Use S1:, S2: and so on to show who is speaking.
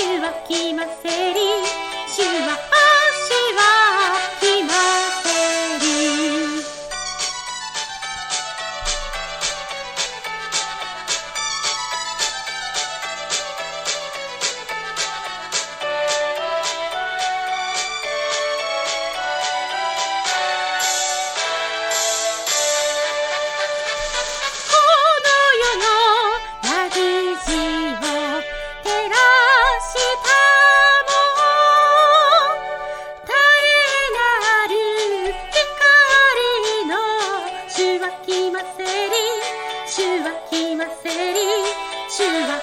S1: 週は来ませり週はませり。主は来ませり。主は